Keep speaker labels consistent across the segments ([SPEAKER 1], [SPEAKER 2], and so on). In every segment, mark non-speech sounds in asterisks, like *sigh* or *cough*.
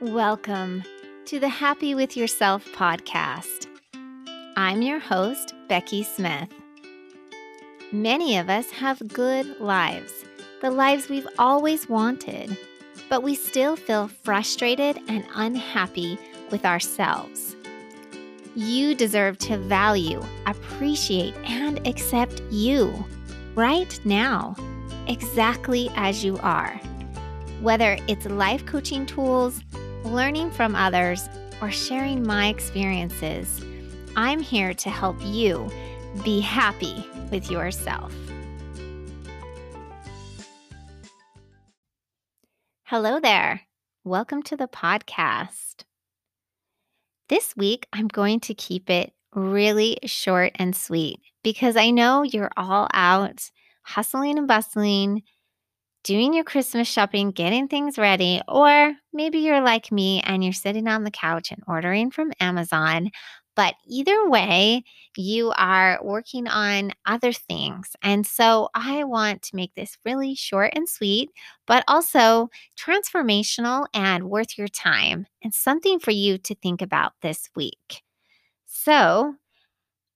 [SPEAKER 1] Welcome to the Happy with Yourself podcast. I'm your host, Becky Smith. Many of us have good lives, the lives we've always wanted, but we still feel frustrated and unhappy with ourselves. You deserve to value, appreciate, and accept you right now, exactly as you are. Whether it's life coaching tools, learning from others, or sharing my experiences, I'm here to help you be happy with yourself. Hello there. Welcome to the podcast. This week, I'm going to keep it really short and sweet because I know you're all out hustling and bustling doing your Christmas shopping, getting things ready, or maybe you're like me and you're sitting on the couch and ordering from Amazon. But either way, you are working on other things. And so I want to make this really short and sweet, but also transformational and worth your time and something for you to think about this week. So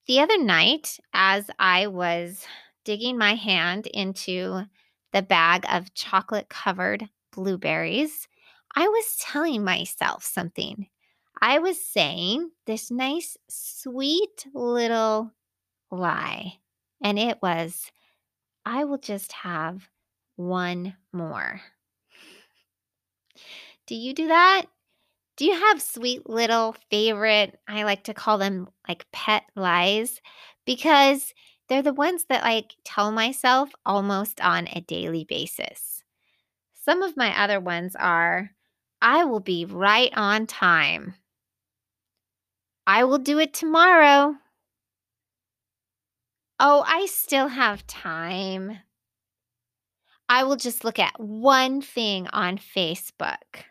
[SPEAKER 1] the other night, as I was digging my hand into the bag of chocolate covered blueberries, I was telling myself something. I was saying this nice, sweet little lie. And it was, I will just have one more. Do you do that? Do you have sweet little favorite, I like to call them like pet lies? Because they're the ones that like tell myself almost on a daily basis. Some of my other ones are I will be right on time. I will do it tomorrow. Oh, I still have time. I will just look at one thing on Facebook.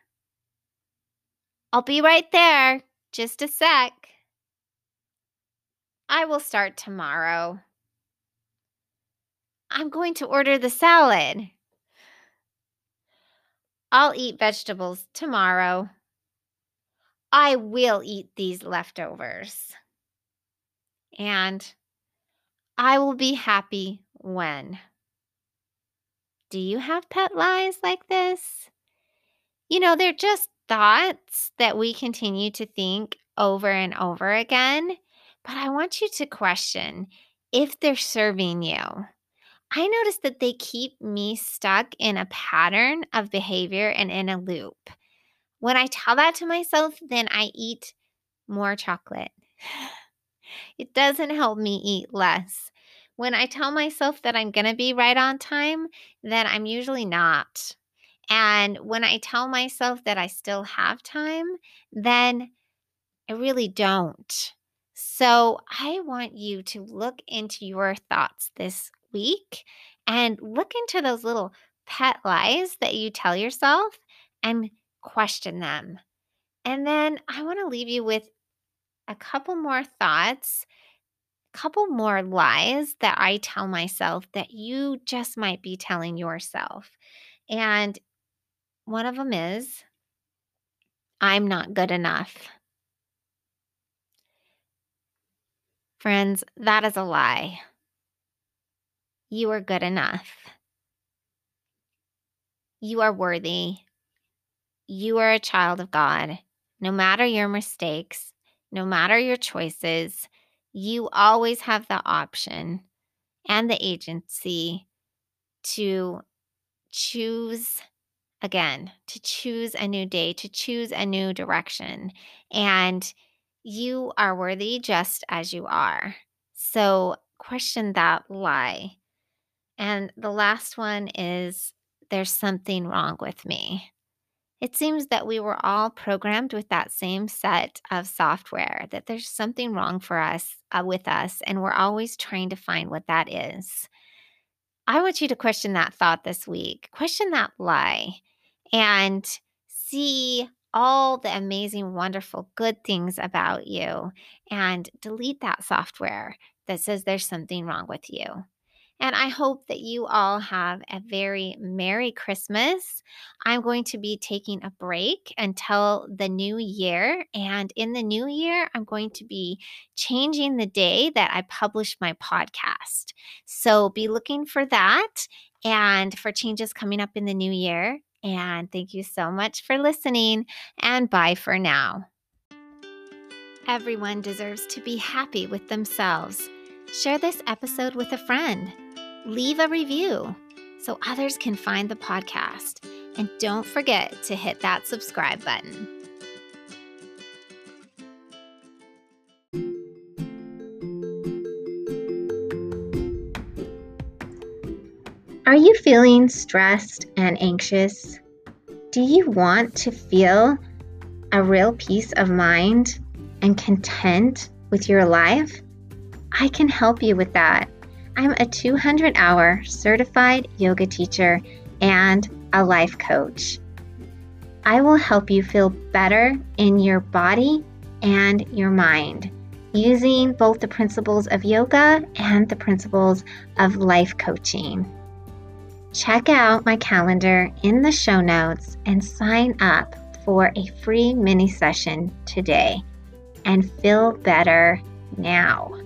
[SPEAKER 1] I'll be right there. Just a sec. I will start tomorrow. I'm going to order the salad. I'll eat vegetables tomorrow. I will eat these leftovers. And I will be happy when. Do you have pet lies like this? You know, they're just thoughts that we continue to think over and over again, but I want you to question if they're serving you. I notice that they keep me stuck in a pattern of behavior and in a loop. When I tell that to myself, then I eat more chocolate. *sighs* It doesn't help me eat less. When I tell myself that I'm going to be right on time, then I'm usually not. And when I tell myself that I still have time, then I really don't. So I want you to look into your thoughts this week and look into those little pet lies that you tell yourself and question them. And then I want to leave you with a couple more thoughts, a couple more lies that I tell myself that you just might be telling yourself. And one of them is, I'm not good enough. Friends, that is a lie. You are good enough. You are worthy. You are a child of God. No matter your mistakes, no matter your choices, you always have the option and the agency to choose again, to choose a new day, to choose a new direction. And you are worthy just as you are. So question that lie. And the last one is there's something wrong with me. It seems that we were all programmed with that same set of software, that there's something wrong for us uh, with us, and we're always trying to find what that is. I want you to question that thought this week, question that lie, and see all the amazing, wonderful, good things about you, and delete that software that says there's something wrong with you. And I hope that you all have a very Merry Christmas. I'm going to be taking a break until the new year. And in the new year, I'm going to be changing the day that I publish my podcast. So be looking for that and for changes coming up in the new year. And thank you so much for listening. And bye for now. Everyone deserves to be happy with themselves. Share this episode with a friend leave a review so others can find the podcast. And don't forget to hit that subscribe button. Are you feeling stressed and anxious? Do you want to feel a real peace of mind and content with your life? I can help you with that. I'm a 200 hour certified yoga teacher and a life coach. I will help you feel better in your body and your mind using both the principles of yoga and the principles of life coaching. Check out my calendar in the show notes and sign up for a free mini session today and feel better now.